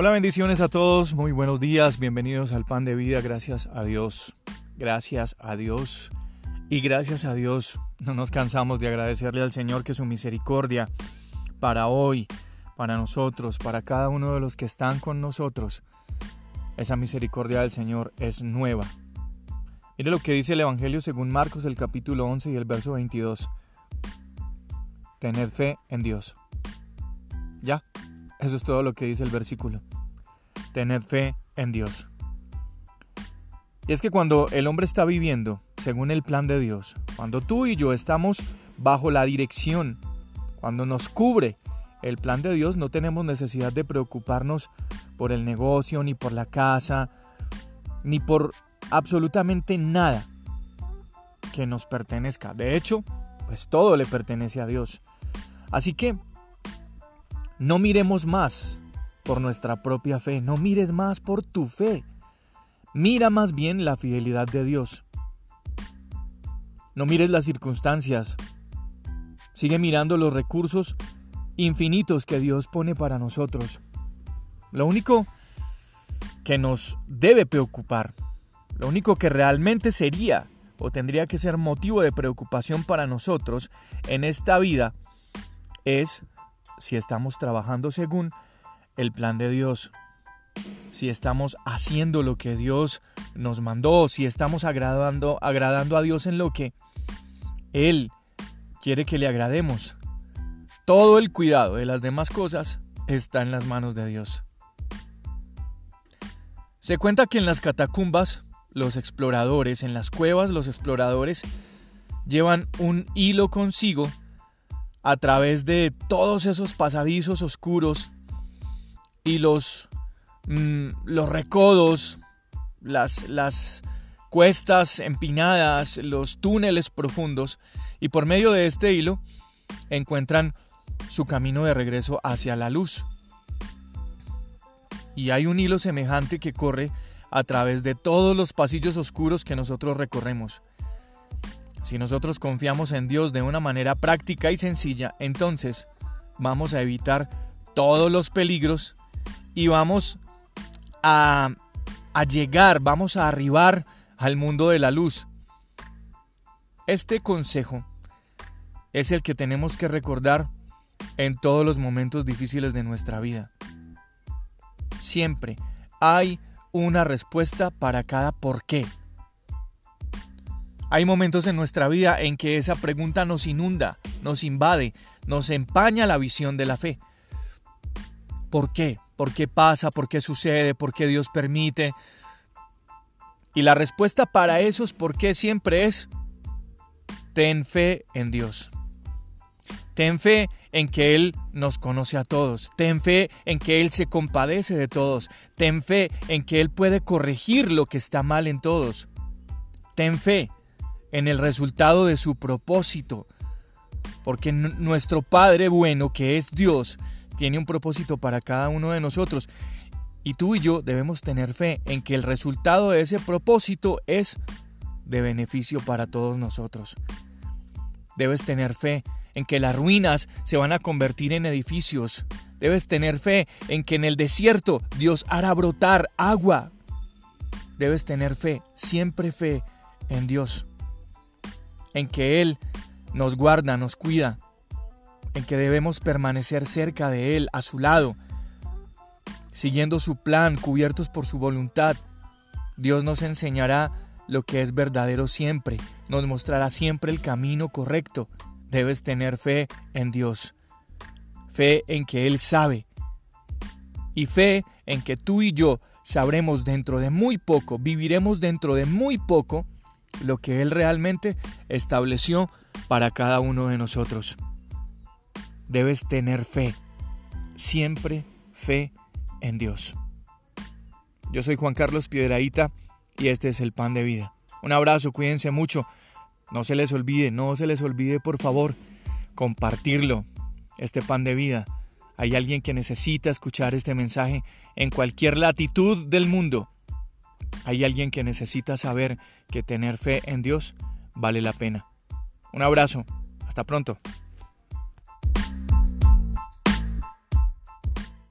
Hola, bendiciones a todos, muy buenos días, bienvenidos al pan de vida, gracias a Dios, gracias a Dios y gracias a Dios no nos cansamos de agradecerle al Señor que su misericordia para hoy, para nosotros, para cada uno de los que están con nosotros, esa misericordia del Señor es nueva. Mire lo que dice el Evangelio según Marcos el capítulo 11 y el verso 22. Tened fe en Dios. Ya, eso es todo lo que dice el versículo. Tened fe en Dios. Y es que cuando el hombre está viviendo según el plan de Dios, cuando tú y yo estamos bajo la dirección, cuando nos cubre el plan de Dios, no tenemos necesidad de preocuparnos por el negocio, ni por la casa, ni por absolutamente nada que nos pertenezca. De hecho, pues todo le pertenece a Dios. Así que no miremos más por nuestra propia fe, no mires más por tu fe. Mira más bien la fidelidad de Dios. No mires las circunstancias. Sigue mirando los recursos infinitos que Dios pone para nosotros. Lo único que nos debe preocupar, lo único que realmente sería o tendría que ser motivo de preocupación para nosotros en esta vida es si estamos trabajando según el plan de Dios, si estamos haciendo lo que Dios nos mandó, si estamos agradando, agradando a Dios en lo que Él quiere que le agrademos. Todo el cuidado de las demás cosas está en las manos de Dios. Se cuenta que en las catacumbas, los exploradores, en las cuevas, los exploradores llevan un hilo consigo a través de todos esos pasadizos oscuros y los, mm, los recodos, las, las cuestas empinadas, los túneles profundos, y por medio de este hilo encuentran su camino de regreso hacia la luz. Y hay un hilo semejante que corre a través de todos los pasillos oscuros que nosotros recorremos. Si nosotros confiamos en Dios de una manera práctica y sencilla, entonces vamos a evitar todos los peligros y vamos a, llegar, vamos a arribar al mundo de la luz. Este consejo es el que tenemos que recordar en todos los momentos difíciles de nuestra vida. Siempre hay una respuesta para cada por qué. Hay momentos en nuestra vida en que esa pregunta nos inunda, nos invade, nos empaña la visión de la fe. ¿Por qué? ¿Por qué pasa? ¿Por qué sucede? ¿Por qué Dios permite? Y la respuesta para esos por qué siempre es, ten fe en Dios. Ten fe en que Él nos conoce a todos. Ten fe en que Él se compadece de todos. Ten fe en que Él puede corregir lo que está mal en todos. Ten fe en el resultado de su propósito. Porque nuestro Padre bueno, que es Dios, tiene un propósito para cada uno de nosotros. Y tú y yo debemos tener fe en que el resultado de ese propósito es de beneficio para todos nosotros. Debes tener fe en que las ruinas se van a convertir en edificios. Debes tener fe en que en el desierto Dios hará brotar agua. Debes tener fe, siempre fe en Dios en que Él nos guarda, nos cuida, en que debemos permanecer cerca de Él, a su lado, siguiendo su plan, cubiertos por su voluntad. Dios nos enseñará lo que es verdadero siempre, nos mostrará siempre el camino correcto. Debes tener fe en Dios, fe en que Él sabe y fe en que tú y yo sabremos dentro de muy poco, viviremos dentro de muy poco, lo que Él realmente estableció para cada uno de nosotros. Debes tener fe, siempre fe en Dios. Yo soy Juan Carlos Piedraíta y este es el pan de vida. Un abrazo, cuídense mucho. No se les olvide, no se les olvide por favor compartirlo, este pan de vida. Hay alguien que necesita escuchar este mensaje en cualquier latitud del mundo. Hay alguien que necesita saber que tener fe en Dios vale la pena. Un abrazo. Hasta pronto.